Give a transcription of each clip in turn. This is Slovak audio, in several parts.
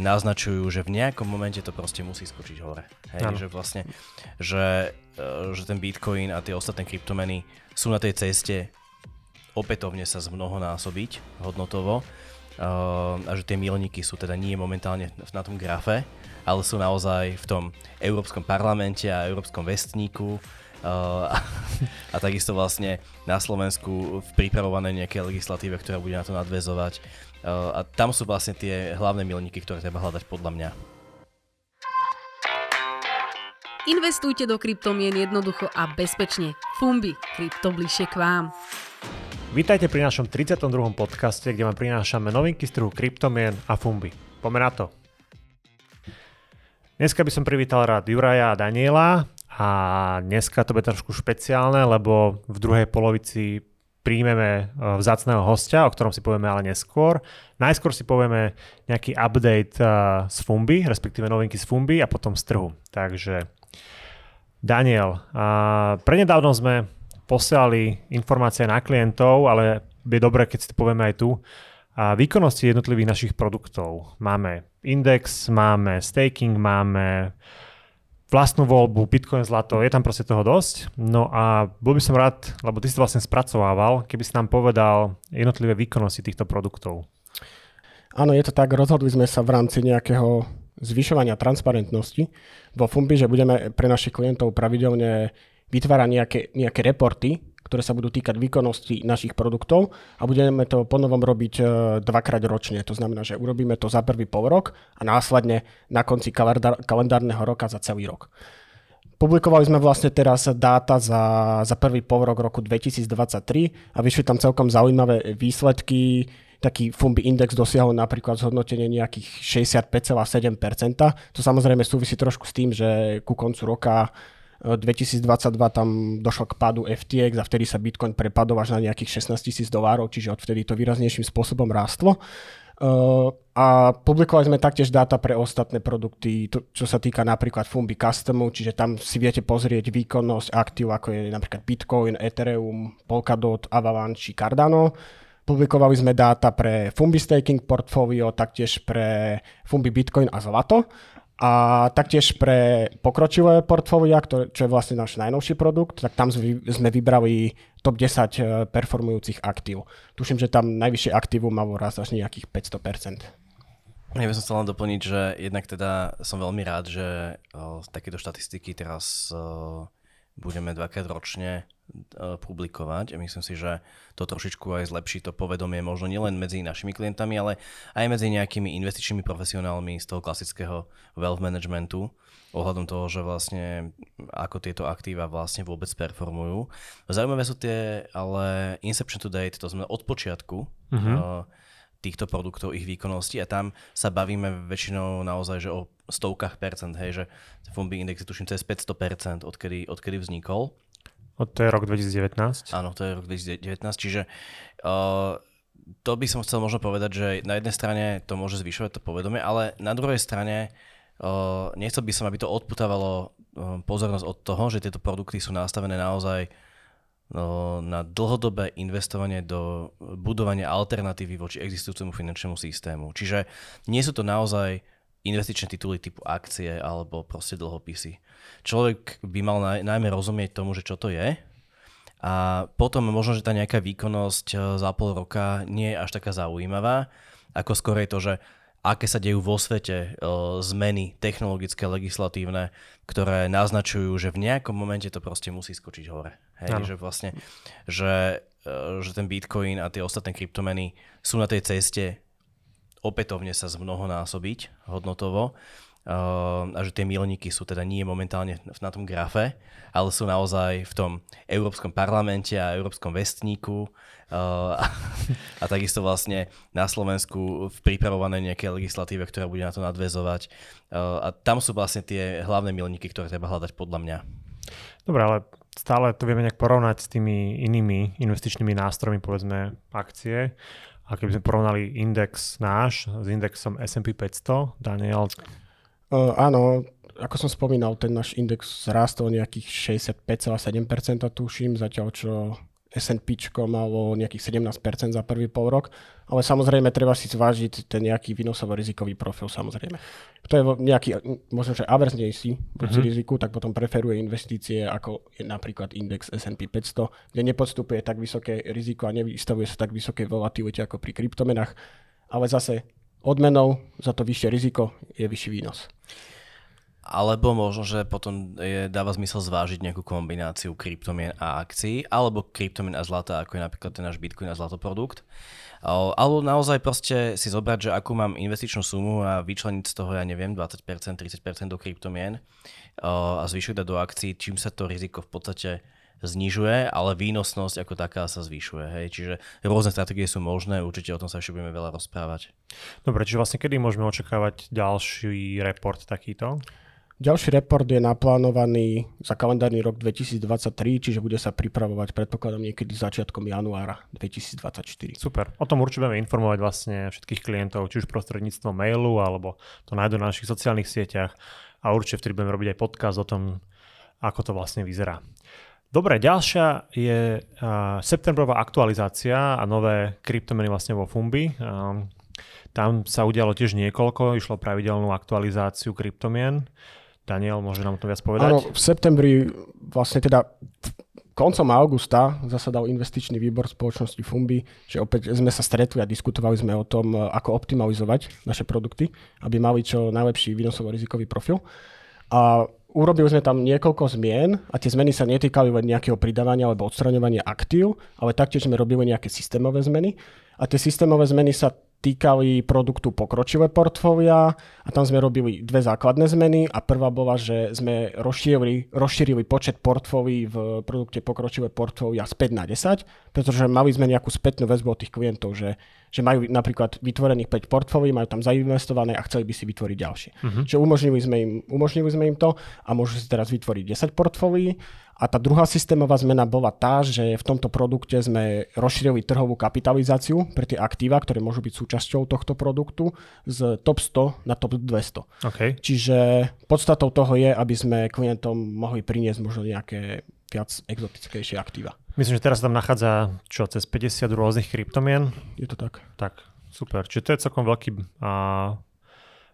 naznačujú, že v nejakom momente to proste musí skočiť hore. Hej, že vlastne, že, e, že ten Bitcoin a tie ostatné kryptomeny sú na tej ceste opätovne sa zmnohonásobiť hodnotovo uh, a že tie milníky sú teda nie momentálne na tom grafe, ale sú naozaj v tom Európskom parlamente a Európskom vestníku a, a takisto vlastne na Slovensku v pripravovanej nejakej legislatíve, ktorá bude na to nadvezovať. Uh, a tam sú vlastne tie hlavné milníky, ktoré treba hľadať podľa mňa. Investujte do kryptomien jednoducho a bezpečne. Fumbi, krypto bližšie k vám. Vítajte pri našom 32. podcaste, kde vám prinášame novinky z trhu kryptomien a fumby. Poďme na to. Dneska by som privítal rád Juraja a Daniela a dneska to bude trošku špeciálne, lebo v druhej polovici príjmeme e, vzácného hostia, o ktorom si povieme ale neskôr. Najskôr si povieme nejaký update e, z Fumby, respektíve novinky z Fumby a potom z trhu. Takže Daniel, prednedávno sme posielali informácie na klientov, ale je dobré, keď si to povieme aj tu. A výkonnosti jednotlivých našich produktov. Máme index, máme staking, máme vlastnú voľbu, Bitcoin, zlato, je tam proste toho dosť. No a bol by som rád, lebo ty si to vlastne spracovával, keby si nám povedal jednotlivé výkonnosti týchto produktov. Áno, je to tak, rozhodli sme sa v rámci nejakého zvyšovania transparentnosti vo Fumbi, že budeme pre našich klientov pravidelne vytvára nejaké, nejaké reporty, ktoré sa budú týkať výkonnosti našich produktov a budeme to ponovom robiť e, dvakrát ročne. To znamená, že urobíme to za prvý pol rok a následne na konci kalendár, kalendárneho roka za celý rok. Publikovali sme vlastne teraz dáta za, za prvý pol rok roku 2023 a vyšli tam celkom zaujímavé výsledky. Taký Fumbi index dosiahol napríklad zhodnotenie nejakých 65,7%. To samozrejme súvisí trošku s tým, že ku koncu roka 2022 tam došlo k pádu FTX a vtedy sa Bitcoin prepadol až na nejakých 16 tisíc dolárov, čiže odvtedy to výraznejším spôsobom rástlo. Uh, a publikovali sme taktiež dáta pre ostatné produkty, čo sa týka napríklad Fumbi Customu, čiže tam si viete pozrieť výkonnosť aktív, ako je napríklad Bitcoin, Ethereum, Polkadot, Avalanche či Cardano. Publikovali sme dáta pre Fumbi Staking portfólio, taktiež pre Fumbi Bitcoin a Zlato. A taktiež pre pokročilé portfólia, čo je vlastne náš najnovší produkt, tak tam sme vybrali top 10 e, performujúcich aktív. Tuším, že tam najvyššie aktívum malo raz až nejakých 500%. Ja by som chcel len doplniť, že jednak teda som veľmi rád, že o, takéto štatistiky teraz o, budeme dvakrát ročne E, publikovať. Myslím si, že to trošičku aj zlepší to povedomie možno nielen medzi našimi klientami, ale aj medzi nejakými investičnými profesionálmi z toho klasického wealth managementu ohľadom toho, že vlastne ako tieto aktíva vlastne vôbec performujú. Zaujímavé sú tie, ale inception to date, to znamená od počiatku uh-huh. týchto produktov, ich výkonnosti a tam sa bavíme väčšinou naozaj, že o stovkách percent, hej, že Fumbi index je tuším cez 500 percent, odkedy, odkedy vznikol to je rok 2019. Áno, to je rok 2019, čiže uh, to by som chcel možno povedať, že na jednej strane to môže zvyšovať to povedomie, ale na druhej strane uh, nechcel by som, aby to odputávalo uh, pozornosť od toho, že tieto produkty sú nastavené naozaj na dlhodobé investovanie do budovania alternatívy voči existujúcemu finančnému systému. Čiže nie sú to naozaj investičné tituly typu akcie alebo proste dlhopisy človek by mal naj, najmä rozumieť tomu, že čo to je. A potom možno, že tá nejaká výkonnosť eh, za pol roka nie je až taká zaujímavá, ako skôr je to, že aké sa dejú vo svete uh, zmeny technologické, legislatívne, ktoré naznačujú, že v nejakom momente to proste musí skočiť hore. Hej, že vlastne, že, uh, že ten Bitcoin a tie ostatné kryptomeny sú na tej ceste opätovne sa zmnohonásobiť hodnotovo Ehm, a že tie milníky sú teda nie momentálne na tom grafe, ale sú naozaj v tom Európskom parlamente a Európskom vestníku a, a takisto vlastne na Slovensku v pripravovanej nejakej legislatíve, ktorá bude na to nadvezovať. Ehm, a tam sú vlastne tie hlavné milníky, ktoré treba hľadať podľa mňa. Dobre, ale stále to vieme nejak porovnať s tými inými investičnými nástrojmi, povedzme akcie. A keby sme porovnali index náš s indexom S&P 500, Daniel, Uh, áno, ako som spomínal, ten náš index rástol nejakých 65,7% tuším, zatiaľ čo S&P malo nejakých 17% za prvý pol rok, ale samozrejme treba si zvážiť ten nejaký výnosovo-rizikový profil samozrejme. To je nejaký, možno, že averznejší voči uh-huh. riziku, tak potom preferuje investície ako je napríklad index S&P 500, kde nepodstupuje tak vysoké riziko a nevystavuje sa tak vysoké volatilite ako pri kryptomenách, ale zase odmenou za to vyššie riziko je vyšší výnos. Alebo možno, že potom je, dáva zmysel zvážiť nejakú kombináciu kryptomien a akcií, alebo kryptomien a zlata, ako je napríklad ten náš Bitcoin a zlatoprodukt. Alebo naozaj proste si zobrať, že akú mám investičnú sumu a vyčleniť z toho, ja neviem, 20%, 30% do kryptomien a zvyšuť dať do akcií, čím sa to riziko v podstate znižuje, ale výnosnosť ako taká sa zvyšuje. Hej. Čiže rôzne stratégie sú možné, určite o tom sa ešte budeme veľa rozprávať. Dobre, čiže vlastne kedy môžeme očakávať ďalší report takýto? Ďalší report je naplánovaný za kalendárny rok 2023, čiže bude sa pripravovať predpokladom niekedy začiatkom januára 2024. Super. O tom určite budeme informovať vlastne všetkých klientov, či už prostredníctvom mailu, alebo to nájdú na našich sociálnych sieťach a určite vtedy budeme robiť aj podcast o tom, ako to vlastne vyzerá. Dobre, ďalšia je uh, septembrová aktualizácia a nové kryptomeny vlastne vo Fumbi. Um, tam sa udialo tiež niekoľko, išlo pravidelnú aktualizáciu kryptomien. Daniel, môže nám to viac povedať? Áno, v septembri vlastne teda koncom augusta zasadal investičný výbor spoločnosti Fumbi, že opäť sme sa stretli a diskutovali sme o tom, ako optimalizovať naše produkty, aby mali čo najlepší výnosovo-rizikový profil. A urobili sme tam niekoľko zmien a tie zmeny sa netýkali len nejakého pridávania alebo odstraňovania aktív, ale taktiež sme robili nejaké systémové zmeny. A tie systémové zmeny sa týkali produktu pokročilé portfólia a tam sme robili dve základné zmeny a prvá bola, že sme rozšírili, rozšírili počet portfólií v produkte pokročilé portfólia späť na 10, pretože mali sme nejakú spätnú väzbu od tých klientov, že, že majú napríklad vytvorených 5 portfólií, majú tam zainvestované a chceli by si vytvoriť ďalšie. Uh-huh. Čiže umožnili sme, im, umožnili sme im to a môžu si teraz vytvoriť 10 portfólií a tá druhá systémová zmena bola tá, že v tomto produkte sme rozšírili trhovú kapitalizáciu pre tie aktíva, ktoré môžu byť súčasťou tohto produktu z top 100 na top 200. Okay. Čiže podstatou toho je, aby sme klientom mohli priniesť možno nejaké viac exotickejšie aktíva. Myslím, že teraz tam nachádza čo, cez 50 rôznych kryptomien? Je to tak. Tak, super. Čiže to je celkom veľký a,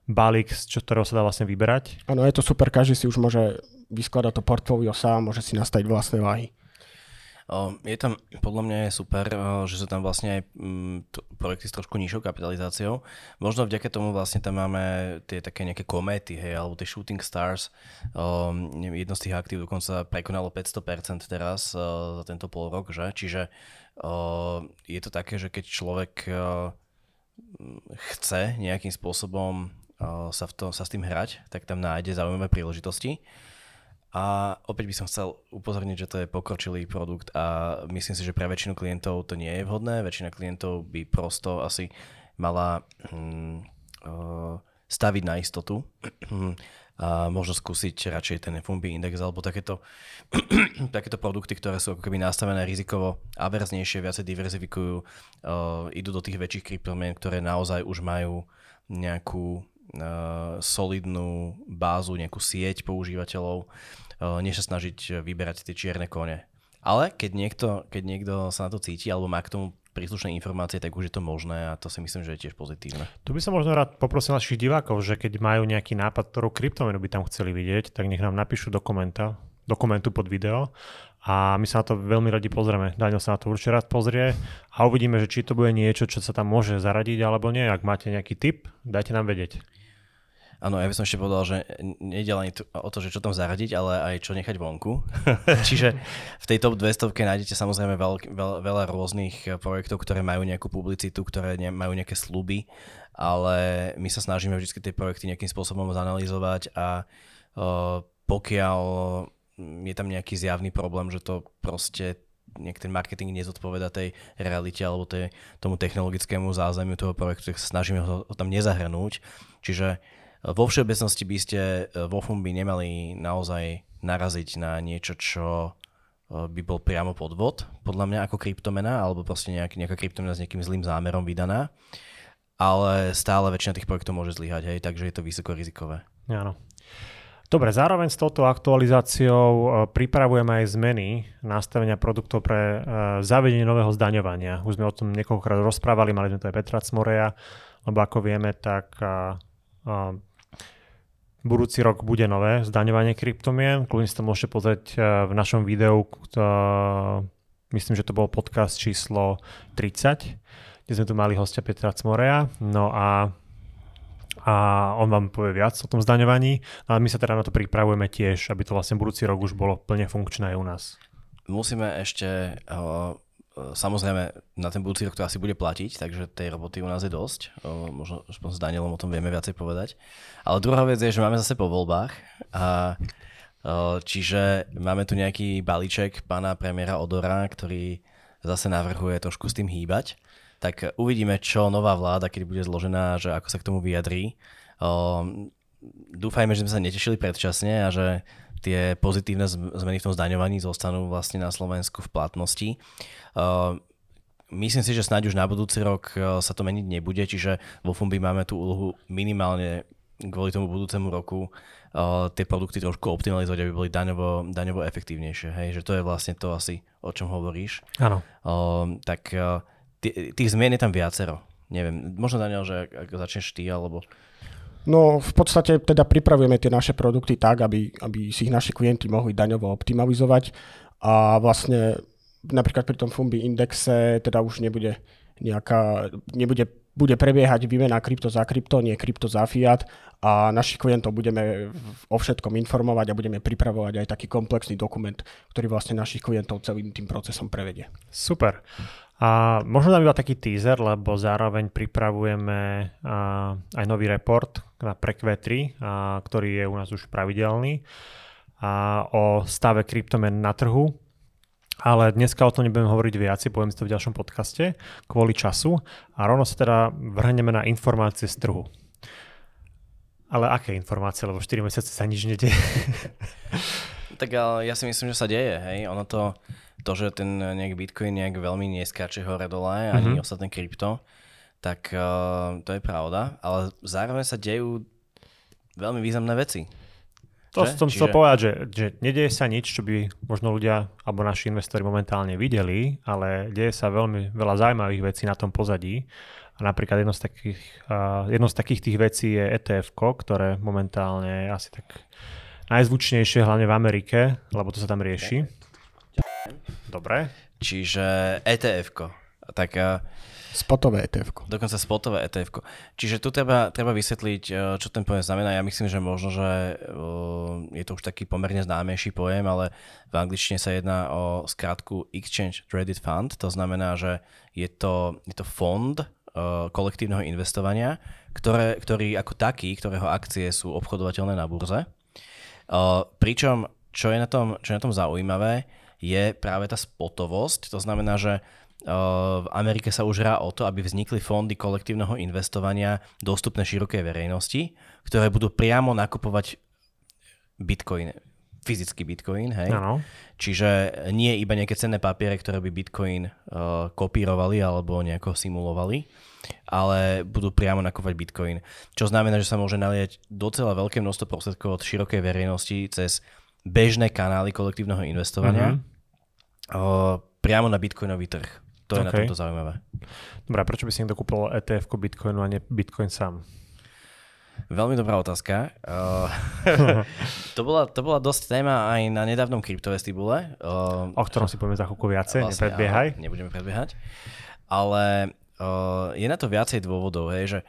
balík, z ktorého sa dá vlastne vyberať. Áno, je to super, každý si už môže vyskladať to portfólio sám, môže si nastaviť vlastné váhy. Je tam, podľa mňa je super, že sú tam vlastne aj mm, projekty s trošku nižšou kapitalizáciou. Možno vďaka tomu vlastne tam máme tie také nejaké kométy, hej, alebo tie shooting stars. Jedno z tých aktív dokonca prekonalo 500% teraz za tento pol rok, že? Čiže je to také, že keď človek chce nejakým spôsobom sa, v to, sa s tým hrať, tak tam nájde zaujímavé príležitosti. A opäť by som chcel upozorniť, že to je pokročilý produkt a myslím si, že pre väčšinu klientov to nie je vhodné. Väčšina klientov by prosto asi mala hm, staviť na istotu a možno skúsiť radšej ten FUMBI index alebo takéto, takéto produkty, ktoré sú ako keby nastavené rizikovo averznejšie, viacej diverzifikujú, uh, idú do tých väčších kryptomien, ktoré naozaj už majú nejakú solidnú bázu, nejakú sieť používateľov Eh, než sa snažiť vyberať tie čierne kone. Ale keď niekto, keď niekto sa na to cíti alebo má k tomu príslušné informácie, tak už je to možné a to si myslím, že je tiež pozitívne. Tu by som možno rád poprosil našich divákov, že keď majú nejaký nápad, ktorú kryptomenu by tam chceli vidieť, tak nech nám napíšu do komenta, dokumentu pod video a my sa na to veľmi radi pozrieme. Daniel sa na to určite rád pozrie a uvidíme, že či to bude niečo, čo sa tam môže zaradiť alebo nie. Ak máte nejaký tip, dajte nám vedieť. Áno, ja by som ešte povedal, že nejde len o to, že čo tam zaradiť, ale aj čo nechať vonku. Čiže v tej top 200 nájdete samozrejme veľ, veľ, veľa rôznych projektov, ktoré majú nejakú publicitu, ktoré ne, majú nejaké sluby, ale my sa snažíme vždy tie projekty nejakým spôsobom zanalýzovať a uh, pokiaľ je tam nejaký zjavný problém, že to proste ten marketing nezodpoveda tej realite alebo tej, tomu technologickému zázemiu toho projektu, tak snažíme ho, tam nezahrnúť. Čiže vo všeobecnosti by ste e, vo Fumbi nemali naozaj naraziť na niečo, čo e, by bol priamo podvod, podľa mňa ako kryptomena, alebo proste nejak, nejaká kryptomena s nejakým zlým zámerom vydaná. Ale stále väčšina tých projektov môže zlyhať, hej, takže je to vysoko rizikové. Áno. Dobre, zároveň s touto aktualizáciou e, pripravujeme aj zmeny nastavenia produktov pre e, zavedenie nového zdaňovania. Už sme o tom niekoľkokrát rozprávali, mali sme to aj Petra Cmoreja, lebo ako vieme, tak budúci rok bude nové zdaňovanie kryptomien. Kľudne si to môžete pozrieť v našom videu, myslím, že to bol podcast číslo 30, kde sme tu mali hostia Petra Cmoreja. No a a on vám povie viac o tom zdaňovaní. No a my sa teda na to pripravujeme tiež, aby to vlastne budúci rok už bolo plne funkčné aj u nás. Musíme ešte, uh, samozrejme, na ten budúci rok to asi bude platiť, takže tej roboty u nás je dosť. Uh, možno s Danielom o tom vieme viacej povedať. Ale druhá vec je, že máme zase po voľbách a čiže máme tu nejaký balíček pána premiéra Odora, ktorý zase navrhuje trošku s tým hýbať tak uvidíme, čo nová vláda, keď bude zložená, že ako sa k tomu vyjadrí. Um, dúfajme, že sme sa netešili predčasne a že tie pozitívne zmeny v tom zdaňovaní zostanú vlastne na Slovensku v platnosti. Myslím si, že snáď už na budúci rok sa to meniť nebude, čiže vo Fumbi máme tú úlohu minimálne kvôli tomu budúcemu roku uh, tie produkty trošku optimalizovať, aby boli daňovo, daňovo efektívnejšie. Hej? Že to je vlastne to asi, o čom hovoríš. Áno. Uh, tak uh, tých zmien je tam viacero. Neviem, možno Daniel, že ak začneš ty, alebo... No v podstate teda pripravujeme tie naše produkty tak, aby, aby si ich naši klienti mohli daňovo optimalizovať a vlastne napríklad pri tom Fumbi indexe teda už nebude nejaká, nebude, bude prebiehať výmena krypto za krypto, nie krypto za fiat a našich klientov budeme o všetkom informovať a budeme pripravovať aj taký komplexný dokument, ktorý vlastne našich klientov celým tým procesom prevedie. Super. A možno dám iba taký teaser, lebo zároveň pripravujeme aj nový report na Q3, ktorý je u nás už pravidelný o stave kryptomen na trhu. Ale dneska o tom nebudem hovoriť viac, poviem si to v ďalšom podcaste kvôli času a rovno sa teda vrhneme na informácie z trhu. Ale aké informácie, lebo 4 mesiace sa nič nedieje. tak ja si myslím, že sa deje, hej. Ono to, to, že ten nejak Bitcoin nejak veľmi neskáče hore dole, mm-hmm. ani mhm. ostatné krypto, tak uh, to je pravda, ale zároveň sa dejú veľmi významné veci. To že? som Čiže... chcel povedať, že, že nedieje sa nič, čo by možno ľudia alebo naši investori momentálne videli, ale deje sa veľmi veľa zaujímavých vecí na tom pozadí. A napríklad jedno z takých, uh, jedno z takých tých vecí je ETF, ktoré momentálne je asi tak najzvučnejšie, hlavne v Amerike, lebo to sa tam rieši. Dobre. Čiže etf Tak Spotové etf Dokonca spotové etf Čiže tu treba, treba vysvetliť, e, čo ten pojem znamená. Ja myslím, že možno, že e, je to už taký pomerne známejší pojem, ale v angličtine sa jedná o skratku Exchange Traded Fund. To znamená, že je to, je to fond e, kolektívneho investovania, ktoré, ktorý ako taký, ktorého akcie sú obchodovateľné na burze. Pričom, čo je na tom, čo je na tom zaujímavé, je práve tá spotovosť. To znamená, že v Amerike sa už hrá o to, aby vznikli fondy kolektívneho investovania dostupné širokej verejnosti, ktoré budú priamo nakupovať bitcoin, fyzický bitcoin, hej? Ano. Čiže nie iba nejaké cenné papiere, ktoré by bitcoin uh, kopírovali alebo nejako simulovali, ale budú priamo nakupovať bitcoin. Čo znamená, že sa môže naliať docela veľké množstvo prostriedkov od širokej verejnosti cez bežné kanály kolektívneho investovania mm-hmm. Priamo na bitcoinový trh. To okay. je na tomto zaujímavé. Dobre, prečo by si niekto kúpil ETF Bitcoinu a nie Bitcoin sám? Veľmi dobrá otázka. Uh, to, bola, to bola dosť téma aj na nedávnom kryptovestibule. Uh, o ktorom si povieme za chvíľku viacej, vlastne, nepredbiehaj. Áno, nebudeme predbiehať. Ale uh, je na to viacej dôvodov, hej, že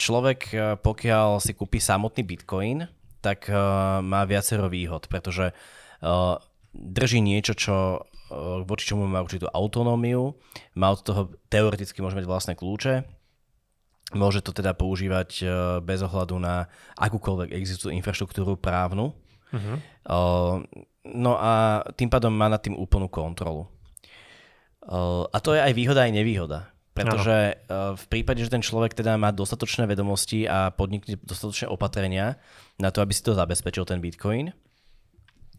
človek, pokiaľ si kúpi samotný Bitcoin, tak uh, má viacero výhod, pretože uh, drží niečo, čo voči čomu má určitú autonómiu, má od toho teoreticky môže mať vlastné kľúče, môže to teda používať uh, bez ohľadu na akúkoľvek existujúcu infraštruktúru právnu. Uh-huh. Uh, no a tým pádom má nad tým úplnú kontrolu. A to je aj výhoda, aj nevýhoda. Pretože ano. v prípade, že ten človek teda má dostatočné vedomosti a podnikne dostatočné opatrenia na to, aby si to zabezpečil, ten Bitcoin,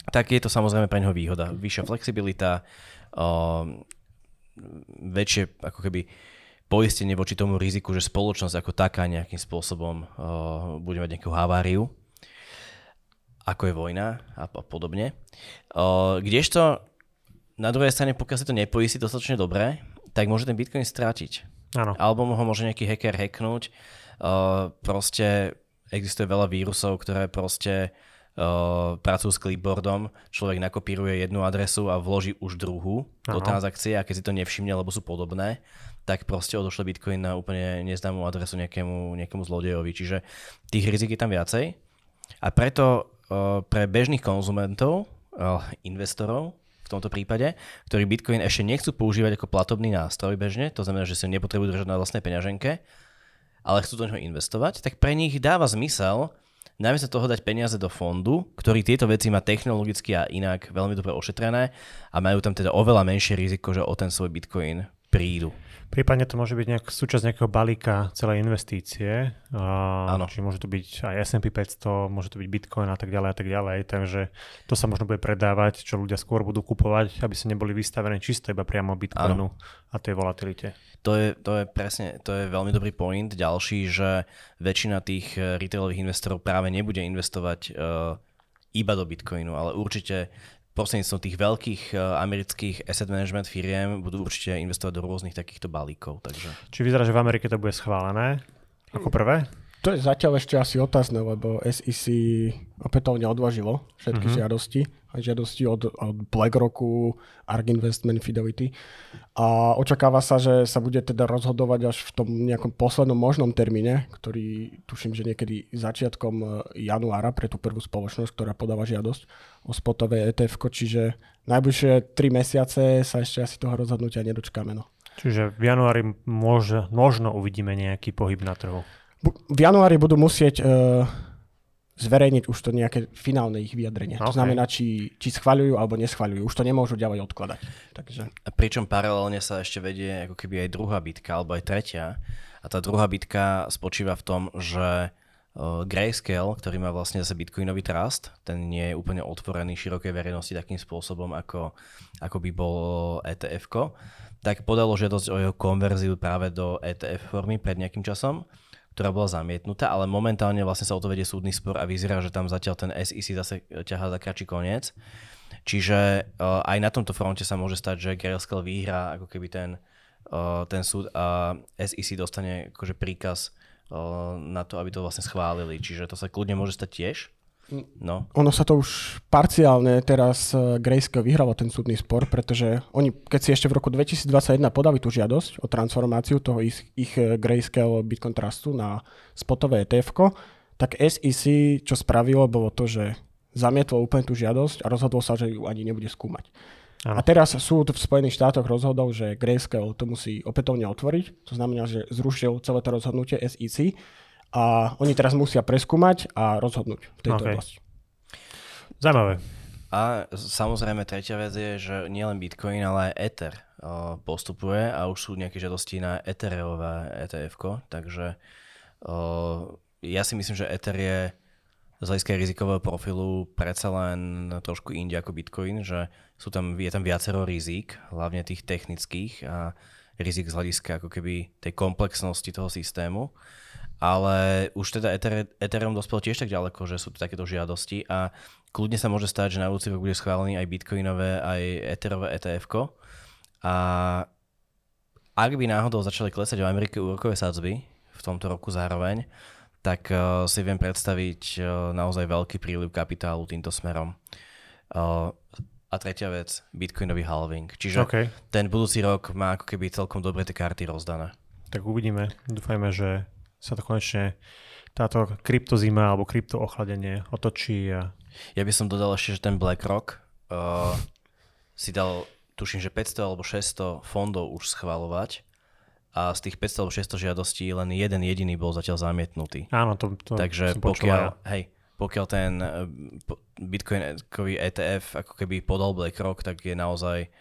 tak je to samozrejme pre neho výhoda. Vyššia flexibilita, o, väčšie ako keby poistenie voči tomu riziku, že spoločnosť ako taká nejakým spôsobom o, bude mať nejakú haváriu. ako je vojna a podobne. Kdežto na druhej strane, pokiaľ si to nepoistí dostatočne dobre, tak môže ten Bitcoin strátiť. Áno. Alebo ho môže nejaký hacker hacknúť. Proste existuje veľa vírusov, ktoré proste uh, pracujú s clipboardom, človek nakopíruje jednu adresu a vloží už druhú ano. do transakcie a keď si to nevšimne, lebo sú podobné, tak proste odošle Bitcoin na úplne neznámú adresu nejakému, nejakému zlodejovi. Čiže tých rizik je tam viacej. A preto pre bežných konzumentov, investorov, v tomto prípade, ktorí Bitcoin ešte nechcú používať ako platobný nástroj bežne, to znamená, že si ho nepotrebujú držať na vlastnej peňaženke, ale chcú do neho investovať, tak pre nich dáva zmysel namiesto toho dať peniaze do fondu, ktorý tieto veci má technologicky a inak veľmi dobre ošetrené a majú tam teda oveľa menšie riziko, že o ten svoj bitcoin prídu. Prípadne to môže byť nejak súčasť nejakého balíka celej investície. Áno. Čiže môže to byť aj S&P 500, môže to byť Bitcoin a tak ďalej a tak ďalej. Takže to sa možno bude predávať, čo ľudia skôr budú kupovať, aby sa neboli vystavení čisto iba priamo Bitcoinu Áno. a tej volatilite. To je, to je presne, to je veľmi dobrý point. Ďalší, že väčšina tých eh, retailových investorov práve nebude investovať uh, iba do Bitcoinu, ale určite prostredníctvom tých veľkých uh, amerických asset management firiem budú určite investovať do rôznych takýchto balíkov. Takže. Či vyzerá, že v Amerike to bude schválené ako prvé? To je zatiaľ ešte asi otázne, lebo SEC opätovne odvažilo všetky uh-huh. žiadosti, aj žiadosti od, od BlackRocku, ARK Investment Fidelity. A očakáva sa, že sa bude teda rozhodovať až v tom nejakom poslednom možnom termíne, ktorý tuším, že niekedy začiatkom e, januára pre tú prvú spoločnosť, ktorá podáva žiadosť o spotové ETF, čiže najbližšie tri mesiace sa ešte asi toho rozhodnutia nedočkáme. No. Čiže v januári môže, možno uvidíme nejaký pohyb na trhu v januári budú musieť uh, zverejniť už to nejaké finálne ich vyjadrenie. Okay. To znamená, či, či schvaľujú alebo neschvaľujú. Už to nemôžu ďalej odkladať. Takže... A pričom paralelne sa ešte vedie ako keby aj druhá bitka, alebo aj tretia. A tá druhá bitka spočíva v tom, že uh, Grayscale, ktorý má vlastne zase Bitcoinový trust, ten nie je úplne otvorený širokej verejnosti takým spôsobom, ako, ako by bol etf tak podalo žiadosť o jeho konverziu práve do ETF formy pred nejakým časom ktorá bola zamietnutá, ale momentálne vlastne sa o to vedie súdny spor a vyzerá, že tam zatiaľ ten SEC zase ťahá za kračí koniec. Čiže uh, aj na tomto fronte sa môže stať, že Grayscale vyhrá ako keby ten, uh, ten súd a SEC dostane akože príkaz uh, na to, aby to vlastne schválili. Čiže to sa kľudne môže stať tiež. No. Ono sa to už parciálne teraz eh, Grayscale vyhralo ten súdny spor, pretože oni, keď si ešte v roku 2021 podali tú žiadosť o transformáciu toho ich, ich eh, Grayscale Bitcoin Trustu na spotové etf tak SEC, čo spravilo, bolo to, že zamietlo úplne tú žiadosť a rozhodol sa, že ju ani nebude skúmať. Ano. A teraz súd v Spojených štátoch rozhodol, že Grayscale to musí opätovne otvoriť, to znamená, že zrušil celé to rozhodnutie SEC a oni teraz musia preskúmať a rozhodnúť v tejto okay. oblasti. Zaujímavé. A samozrejme tretia vec je, že nielen Bitcoin, ale aj Ether postupuje a už sú nejaké žiadosti na Ethereové etf takže ja si myslím, že Ether je z hľadiska rizikového profilu predsa len trošku inde ako Bitcoin, že sú tam, je tam viacero rizik, hlavne tých technických a rizik z hľadiska ako keby tej komplexnosti toho systému ale už teda Ethereum dospel tiež tak ďaleko, že sú tu takéto žiadosti a kľudne sa môže stať, že na budúci rok bude schválený aj bitcoinové, aj Etherové etf a ak by náhodou začali klesať v Amerike úrokové sadzby v tomto roku zároveň, tak uh, si viem predstaviť uh, naozaj veľký príliv kapitálu týmto smerom. Uh, a tretia vec, bitcoinový halving. Čiže okay. ten budúci rok má ako keby celkom dobre tie karty rozdané. Tak uvidíme. Dúfajme, že sa to konečne táto kryptozima alebo krypto ochladenie otočí. A... Ja by som dodal ešte, že ten BlackRock uh, si dal, tuším, že 500 alebo 600 fondov už schvalovať a z tých 500 alebo 600 žiadostí len jeden jediný bol zatiaľ zamietnutý. Áno, to, to Takže pokiaľ, hej, pokiaľ ten uh, bitcoinový ETF ako keby podal BlackRock, tak je naozaj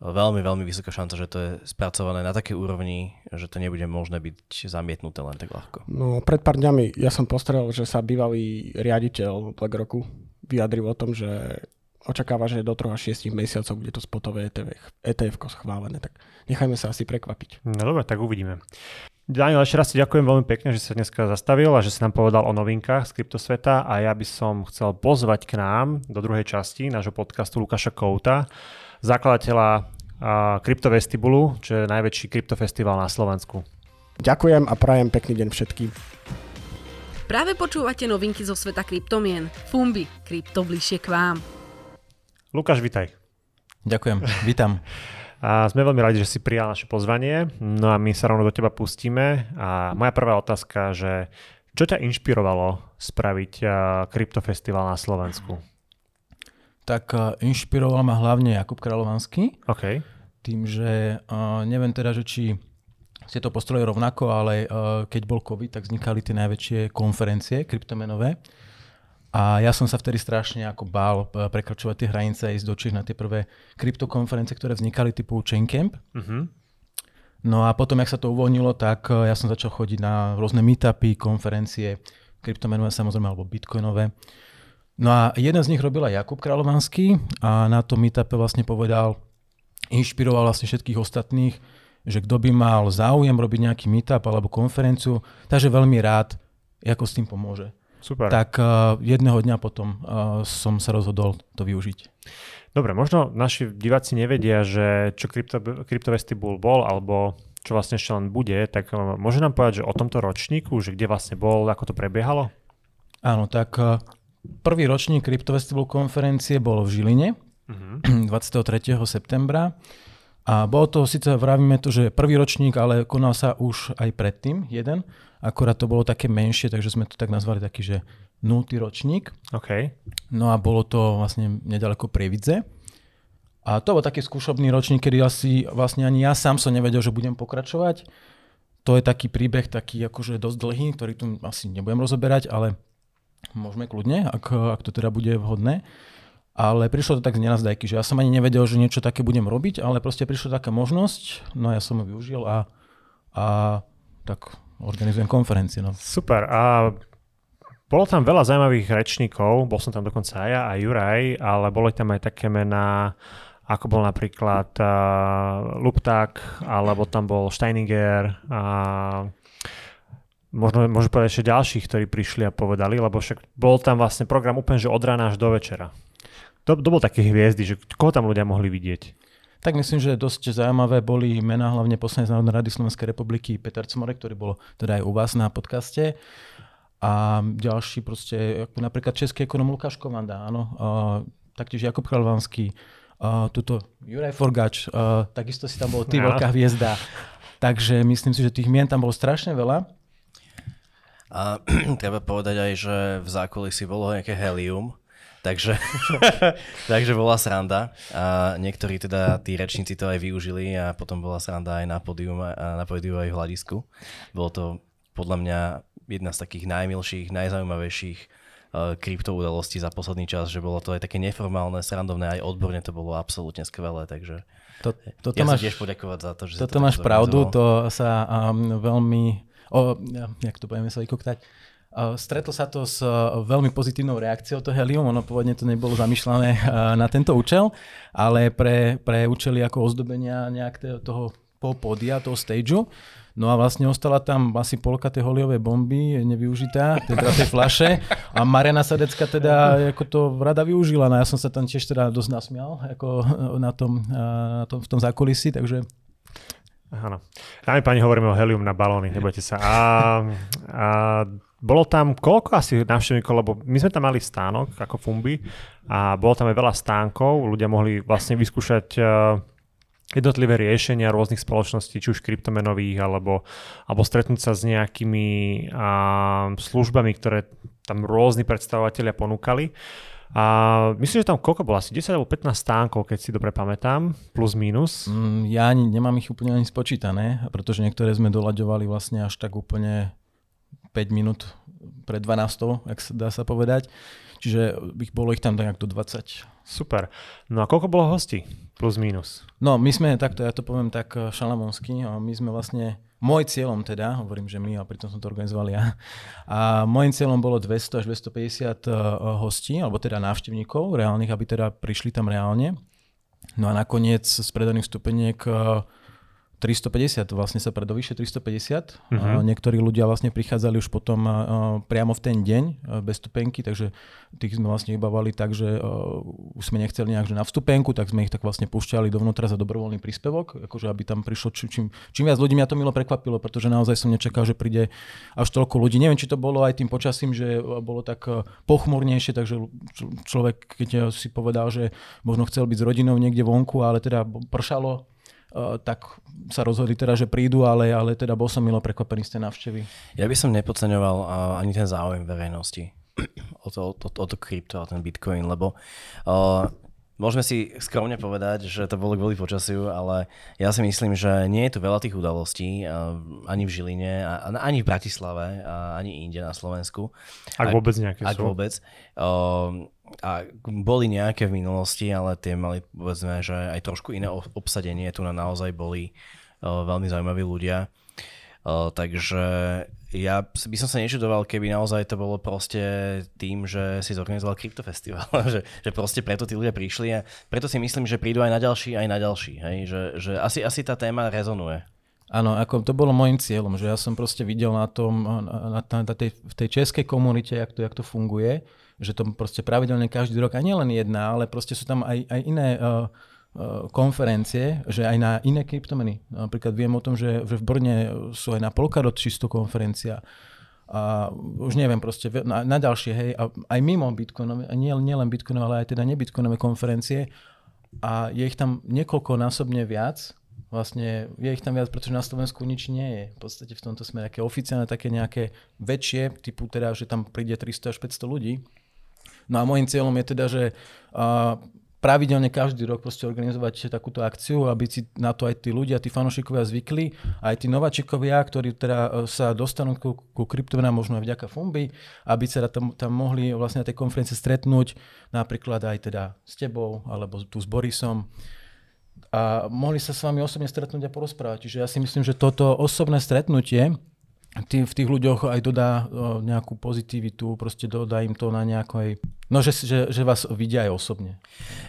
veľmi, veľmi vysoká šanca, že to je spracované na takej úrovni, že to nebude možné byť zamietnuté len tak ľahko. No, pred pár dňami ja som postrel, že sa bývalý riaditeľ BlackRocku vyjadril o tom, že očakáva, že do 3 až 6 mesiacov bude to spotové ETF, ETF schválené, tak nechajme sa asi prekvapiť. No dobre, tak uvidíme. Daniel, ešte raz si ďakujem veľmi pekne, že sa dneska zastavil a že si nám povedal o novinkách z kryptosveta a ja by som chcel pozvať k nám do druhej časti nášho podcastu Lukáša Kouta, zakladateľa Kryptovestibulu, čo je najväčší kryptofestival na Slovensku. Ďakujem a prajem pekný deň všetkým. Práve počúvate novinky zo sveta kryptomien. Fumbi, krypto bližšie k vám. Lukáš, vitaj. Ďakujem, vítam. A sme veľmi radi, že si prijal naše pozvanie. No a my sa rovno do teba pustíme. A moja prvá otázka, že čo ťa inšpirovalo spraviť kryptofestival na Slovensku? Tak inšpiroval ma hlavne Jakub Kráľovanský. OK. Tým, že uh, neviem teda, že či ste to postrojili rovnako, ale uh, keď bol COVID, tak vznikali tie najväčšie konferencie kryptomenové. A ja som sa vtedy strašne ako bál e, prekračovať tie hranice a ísť do Čech na tie prvé kryptokonferencie, ktoré vznikali typu Chaincamp. Uh-huh. No a potom, jak sa to uvoľnilo, tak e, ja som začal chodiť na rôzne meetupy, konferencie, kryptomenové samozrejme, alebo bitcoinové. No a jeden z nich robil aj Jakub Kráľovanský a na tom meetupe vlastne povedal, inšpiroval vlastne všetkých ostatných, že kto by mal záujem robiť nejaký meetup alebo konferenciu, takže veľmi rád, ako s tým pomôže. Super. Tak uh, jedného dňa potom uh, som sa rozhodol to využiť. Dobre, možno naši diváci nevedia, že čo Crypto Vestibule bol, alebo čo vlastne ešte len bude, tak uh, môže nám povedať, že o tomto ročníku, že kde vlastne bol, ako to prebiehalo? Áno, tak uh, prvý ročník Crypto Vestibule konferencie bol v Žiline uh-huh. 23. septembra. A bolo to, síce vravíme to, že prvý ročník, ale konal sa už aj predtým, jeden akorát to bolo také menšie, takže sme to tak nazvali taký, že nultý ročník. Okay. No a bolo to vlastne nedaleko Prievidze. A to bol taký skúšobný ročník, kedy asi vlastne ani ja sám som nevedel, že budem pokračovať. To je taký príbeh, taký akože dosť dlhý, ktorý tu asi nebudem rozoberať, ale môžeme kľudne, ak, ak to teda bude vhodné. Ale prišlo to tak z nenazdajky, že ja som ani nevedel, že niečo také budem robiť, ale proste prišla taká možnosť, no ja som ju využil a, a tak organizujem konferencie. No. Super. A bolo tam veľa zaujímavých rečníkov, bol som tam dokonca aj ja a Juraj, ale boli tam aj také mená, ako bol napríklad uh, Lupták, alebo tam bol Steininger a možno môžem povedať ešte ďalších, ktorí prišli a povedali, lebo však bol tam vlastne program úplne, že od rána až do večera. To, to bol také hviezdy, že koho tam ľudia mohli vidieť? Tak myslím, že dosť zaujímavé boli mená hlavne poslanec Národnej rady Slovenskej republiky Peter Cmorek, ktorý bol teda aj u vás na podcaste. A ďalší proste, ako napríklad český ekonom Lukáš Komanda, áno. A, taktiež Jakub Kralvanský, a, tuto Juraj Forgač, a, takisto si tam bol ty, veľká hviezda. Takže myslím si, že tých mien tam bolo strašne veľa. A treba povedať aj, že v zákulisí bolo nejaké helium, Takže, takže bola sranda a niektorí teda tí rečníci to aj využili a potom bola sranda aj na pódium na pódiu aj v hľadisku. Bolo to podľa mňa jedna z takých najmilších, najzaujímavejších uh, kryptoudalostí za posledný čas, že bolo to aj také neformálne, srandovné, aj odborne to bolo absolútne skvelé, takže to, to, ja máš, tiež poďakovať za to, že Toto to máš pravdu, to sa um, veľmi, o, jak to budeme sa vykoktať, Stretlo sa to s veľmi pozitívnou reakciou to helium, ono pôvodne to nebolo zamýšľané na tento účel, ale pre, pre účely ako ozdobenia nejak toho pódia, toho stageu. No a vlastne ostala tam asi polka tej holiovej bomby nevyužitá, teda tej flaše. A Mariana Sadecka teda ako to rada využila, no ja som sa tam tiež teda dosť nasmial ako na tom, na tom, v tom zákulisí, takže Áno. Dámy páni, hovoríme o helium na balóny, nebojte sa. A, a bolo tam koľko asi návštevníkov, lebo my sme tam mali stánok ako Fumbi a bolo tam aj veľa stánkov, ľudia mohli vlastne vyskúšať uh, jednotlivé riešenia rôznych spoločností, či už kryptomenových, alebo, alebo stretnúť sa s nejakými uh, službami, ktoré tam rôzni predstavovateľia ponúkali. A myslím, že tam koľko bolo? Asi 10 alebo 15 stánkov, keď si dobre pamätám, plus minus. Mm, ja ani, nemám ich úplne ani spočítané, pretože niektoré sme doľaďovali vlastne až tak úplne 5 minút pred 12, ak sa dá sa povedať. Čiže ich bolo ich tam tak do 20. Super. No a koľko bolo hostí? Plus minus. No my sme takto, ja to poviem tak eh, šalamonsky, my sme vlastne môj cieľom teda, hovorím, že my, a pritom som to organizoval ja, a môjim cieľom bolo 200 až 250 uh, hostí, alebo teda návštevníkov reálnych, aby teda prišli tam reálne. No a nakoniec z predaných stupeniek uh, 350, vlastne sa predal vyše 350. Uh-huh. Niektorí ľudia vlastne prichádzali už potom priamo v ten deň bez stupenky, takže tých sme vlastne vybavali tak, že už sme nechceli nejak že na vstupenku, tak sme ich tak vlastne púšťali dovnútra za dobrovoľný príspevok, akože aby tam prišlo čím, čím viac ľudí, mňa to milo prekvapilo, pretože naozaj som nečakal, že príde až toľko ľudí. Neviem, či to bolo aj tým počasím, že bolo tak pochmurnejšie, takže človek, keď si povedal, že možno chcel byť s rodinou niekde vonku, ale teda pršalo, tak sa rozhodli teda, že prídu, ale, ale teda bol som milo prekvapený z tej návštevy. Ja by som nepodceňoval uh, ani ten záujem verejnosti o to, o, to, o to krypto a ten bitcoin, lebo uh, Môžeme si skromne povedať, že to bolo kvôli počasiu, ale ja si myslím, že nie je tu veľa tých udalostí, ani v Žiline, ani v Bratislave, ani inde na Slovensku. Ak vôbec nejaké ak sú. vôbec. A boli nejaké v minulosti, ale tie mali povedzme, že aj trošku iné obsadenie. Tu na naozaj boli veľmi zaujímaví ľudia. Takže ja by som sa nečudoval, keby naozaj to bolo proste tým, že si zorganizoval kryptofestival, že, že proste preto tí ľudia prišli a preto si myslím, že prídu aj na ďalší, aj na ďalší, hej? Že, že asi, asi tá téma rezonuje. Áno, ako to bolo môjim cieľom, že ja som proste videl na tom, na, na, na tej, v tej českej komunite, jak to, jak to funguje, že to proste pravidelne každý rok, a nielen jedna, ale proste sú tam aj, aj iné uh, konferencie, že aj na iné kryptomeny. Napríklad viem o tom, že, v Brne sú aj na Polkadot čisto konferencia. A už neviem proste, na, na ďalšie, hej, a aj mimo Bitcoinové, nie, nie len Bitcoinové, ale aj teda nebitcoinové konferencie. A je ich tam niekoľkonásobne viac, vlastne je ich tam viac, pretože na Slovensku nič nie je. V podstate v tomto smere také oficiálne, také nejaké väčšie, typu teda, že tam príde 300 až 500 ľudí. No a môjim cieľom je teda, že uh, pravidelne každý rok proste organizovať takúto akciu, aby si na to aj tí ľudia, tí fanúšikovia zvykli, aj tí nováčikovia, ktorí teda e, sa dostanú ku, ku kryptomenám možno aj vďaka Fumbi, aby sa tam, tam mohli vlastne na tej konferencie stretnúť, napríklad aj teda s tebou, alebo tu s Borisom a mohli sa s vami osobne stretnúť a porozprávať. Čiže ja si myslím, že toto osobné stretnutie tým, v tých ľuďoch aj dodá nejakú pozitivitu, proste dodá im to na nejakej, no že, že, že vás vidia aj osobne.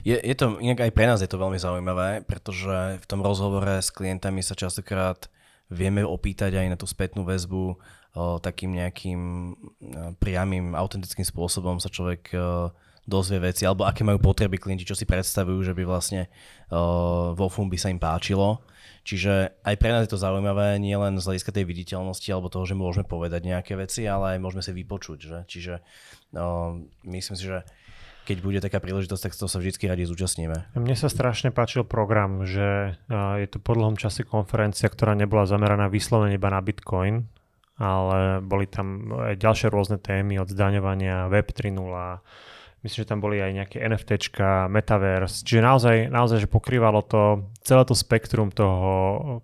Je, je to, inak aj pre nás je to veľmi zaujímavé, pretože v tom rozhovore s klientami sa častokrát vieme opýtať aj na tú spätnú väzbu, takým nejakým priamým, autentickým spôsobom sa človek dozvie veci, alebo aké majú potreby klienti, čo si predstavujú, že by vlastne o, vo FUM by sa im páčilo. Čiže aj pre nás je to zaujímavé, nie len z hľadiska tej viditeľnosti alebo toho, že môžeme povedať nejaké veci, ale aj môžeme si vypočuť. Že? Čiže no, myslím si, že keď bude taká príležitosť, tak to sa vždy radi zúčastníme. Mne sa strašne páčil program, že je to po dlhom čase konferencia, ktorá nebola zameraná vyslovene iba na Bitcoin, ale boli tam aj ďalšie rôzne témy od zdaňovania Web 3.0, Myslím, že tam boli aj nejaké NFTčka, Metaverse, čiže naozaj, naozaj, že pokrývalo to celé to spektrum toho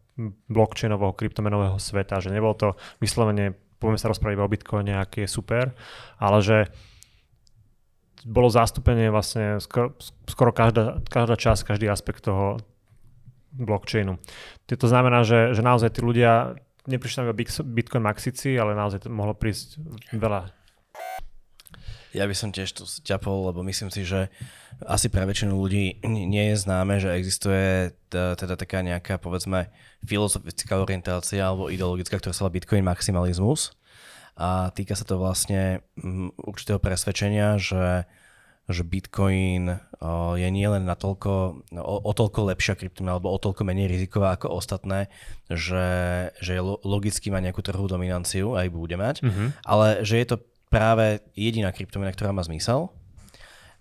blockchainového, kryptomenového sveta, že nebolo to vyslovene, poďme sa rozprávať o Bitcoine, aký je super, ale že bolo zastúpenie vlastne skoro, skoro každá, každá časť, každý aspekt toho blockchainu. To znamená, že, že naozaj tí ľudia neprišli iba Bitcoin maxici, ale naozaj to mohlo prísť veľa ja by som tiež tu ťapol, lebo myslím si, že asi pre väčšinu ľudí nie je známe, že existuje teda taká nejaká, povedzme, filozofická orientácia alebo ideologická, ktorá sa volá Bitcoin maximalizmus. A týka sa to vlastne určitého presvedčenia, že že Bitcoin je nielen natoľko, o, o toľko lepšia kryptomena alebo o toľko menej riziková ako ostatné, že, že logicky má nejakú trhovú dominanciu, aj bude mať, mm-hmm. ale že je to práve jediná kryptomena, ktorá má zmysel.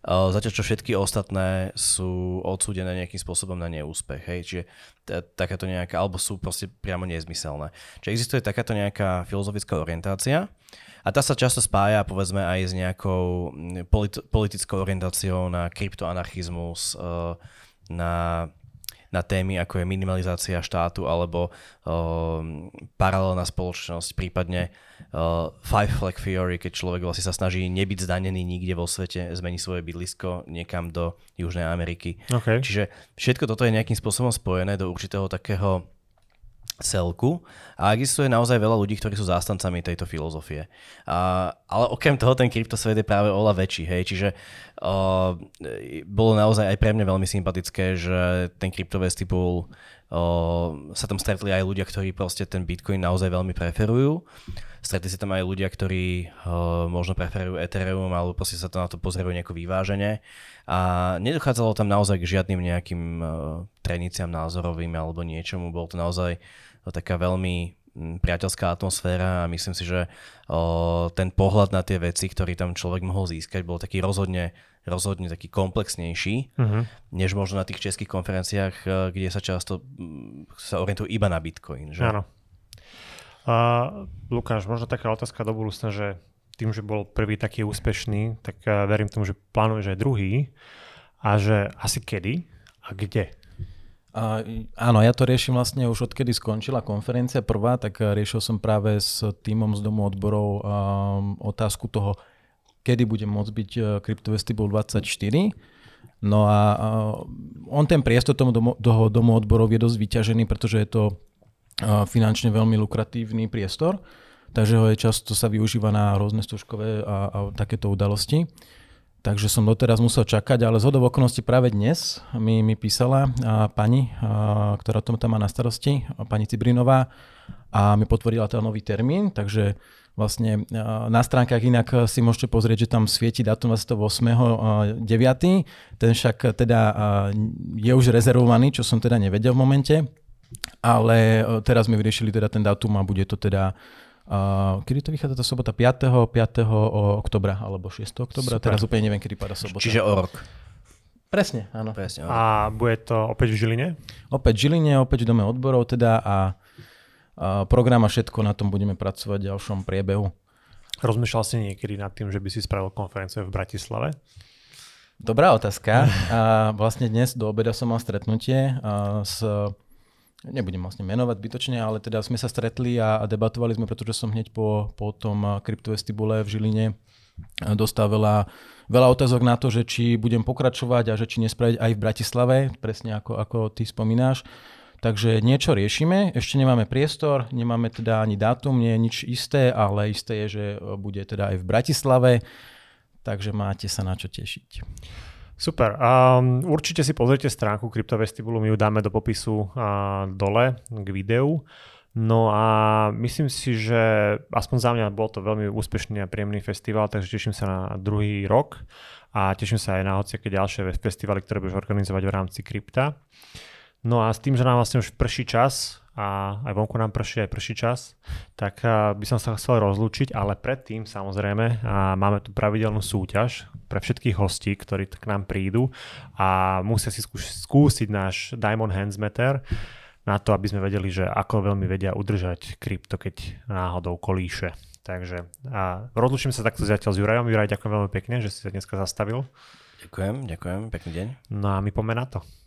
Zatiaľ, čo všetky ostatné sú odsúdené nejakým spôsobom na neúspech. Hej? Čiže t- takáto nejaká, alebo sú proste priamo nezmyselné. Čiže existuje takáto nejaká filozofická orientácia a tá sa často spája povedzme aj s nejakou polit- politickou orientáciou na kryptoanarchizmus, na na témy ako je minimalizácia štátu alebo uh, paralelná spoločnosť, prípadne uh, Five Flag Theory, keď človek vlastne sa snaží nebyť zdanený nikde vo svete, zmení svoje bydlisko niekam do Južnej Ameriky. Okay. Čiže všetko toto je nejakým spôsobom spojené do určitého takého celku a existuje naozaj veľa ľudí, ktorí sú zástancami tejto filozofie. A, ale okrem toho ten kryptosvet je práve oľa väčší, hej, čiže uh, bolo naozaj aj pre mňa veľmi sympatické, že ten kryptovestival sa tam stretli aj ľudia, ktorí proste ten Bitcoin naozaj veľmi preferujú. Stretli sa tam aj ľudia, ktorí možno preferujú Ethereum alebo proste sa to na to pozerajú nejako vyvážene. A nedochádzalo tam naozaj k žiadnym nejakým treniciam názorovým alebo niečomu. Bol to naozaj taká veľmi priateľská atmosféra a myslím si, že o, ten pohľad na tie veci, ktorý tam človek mohol získať, bol taký rozhodne, rozhodne taký komplexnejší, uh-huh. než možno na tých českých konferenciách, e, kde sa často sa orientujú iba na Bitcoin. Že? Áno. Uh, Lukáš, možno taká otázka do budúcna, že tým, že bol prvý taký úspešný, tak uh, verím tomu, že plánuješ aj druhý a že asi kedy a kde? Uh, áno, ja to riešim vlastne už odkedy skončila konferencia prvá, tak riešil som práve s týmom z Domu odborov um, otázku toho, kedy bude môcť byť Cryptovestible 24. No a uh, on ten priestor tomu domu, toho domu odborov je dosť vyťažený, pretože je to uh, finančne veľmi lukratívny priestor, takže ho je často sa využíva na rôzne stúžkové a, a takéto udalosti. Takže som doteraz musel čakať, ale z okolností práve dnes mi, mi písala a, pani, a, ktorá to tam má na starosti, a pani Cibrinová, a mi potvrdila ten nový termín, takže vlastne a, na stránkach inak si môžete pozrieť, že tam svieti dátum 28.9. Ten však teda a, je už rezervovaný, čo som teda nevedel v momente, ale teraz mi vyriešili teda ten dátum a bude to teda Uh, kedy to vychádza tá sobota? 5. 5. oktobra alebo 6. oktobra? Super. Teraz úplne neviem, kedy pada sobota. Čiže o rok. Presne, áno. Presne, áno. A bude to opäť v Žiline? Opäť v Žiline, opäť v Dome odborov teda a, a program a všetko na tom budeme pracovať v ďalšom priebehu. Rozmýšľal si niekedy nad tým, že by si spravil konferenciu v Bratislave? Dobrá otázka. A vlastne dnes do obeda som mal stretnutie s nebudem vlastne menovať bytočne, ale teda sme sa stretli a, a debatovali sme, pretože som hneď po, po tom kryptovestibule v Žiline dostal veľa, veľa otázok na to, že či budem pokračovať a že či nespraviť aj v Bratislave, presne ako, ako ty spomínáš. Takže niečo riešime, ešte nemáme priestor, nemáme teda ani dátum, nie je nič isté, ale isté je, že bude teda aj v Bratislave, takže máte sa na čo tešiť. Super. Um, určite si pozrite stránku Kryptovestibulu, my ju dáme do popisu uh, dole k videu. No a myslím si, že aspoň za mňa bol to veľmi úspešný a príjemný festival, takže teším sa na druhý rok a teším sa aj na hociaké ďalšie festivaly, ktoré budeš organizovať v rámci krypta. No a s tým, že nám vlastne už prší čas, a aj vonku nám prší, aj prší čas, tak by som sa chcel rozlúčiť, ale predtým samozrejme a máme tu pravidelnú súťaž pre všetkých hostí, ktorí k nám prídu a musia si skúsiť náš Diamond Hands Meter na to, aby sme vedeli, že ako veľmi vedia udržať krypto, keď náhodou kolíše. Takže a rozlučím sa takto zatiaľ s Jurajom. Juraj, ďakujem veľmi pekne, že si sa dneska zastavil. Ďakujem, ďakujem, pekný deň. No a my poďme na to.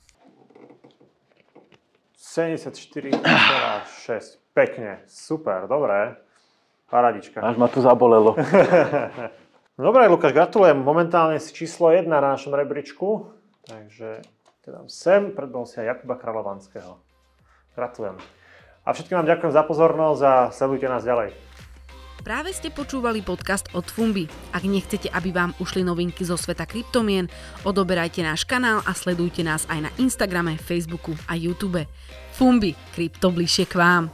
74,6. Pekne, super, dobré. Paradička. Až ma tu zabolelo. Dobre, Lukáš, gratulujem. Momentálne si číslo 1 na našom rebríčku. Takže teda sem, predbol si aj Jakuba Kráľovanského. Gratulujem. A všetkým vám ďakujem za pozornosť a sledujte nás ďalej. Práve ste počúvali podcast od Fumbi. Ak nechcete, aby vám ušli novinky zo sveta kryptomien, odoberajte náš kanál a sledujte nás aj na Instagrame, Facebooku a YouTube. Fumbi, krypto bližšie k vám.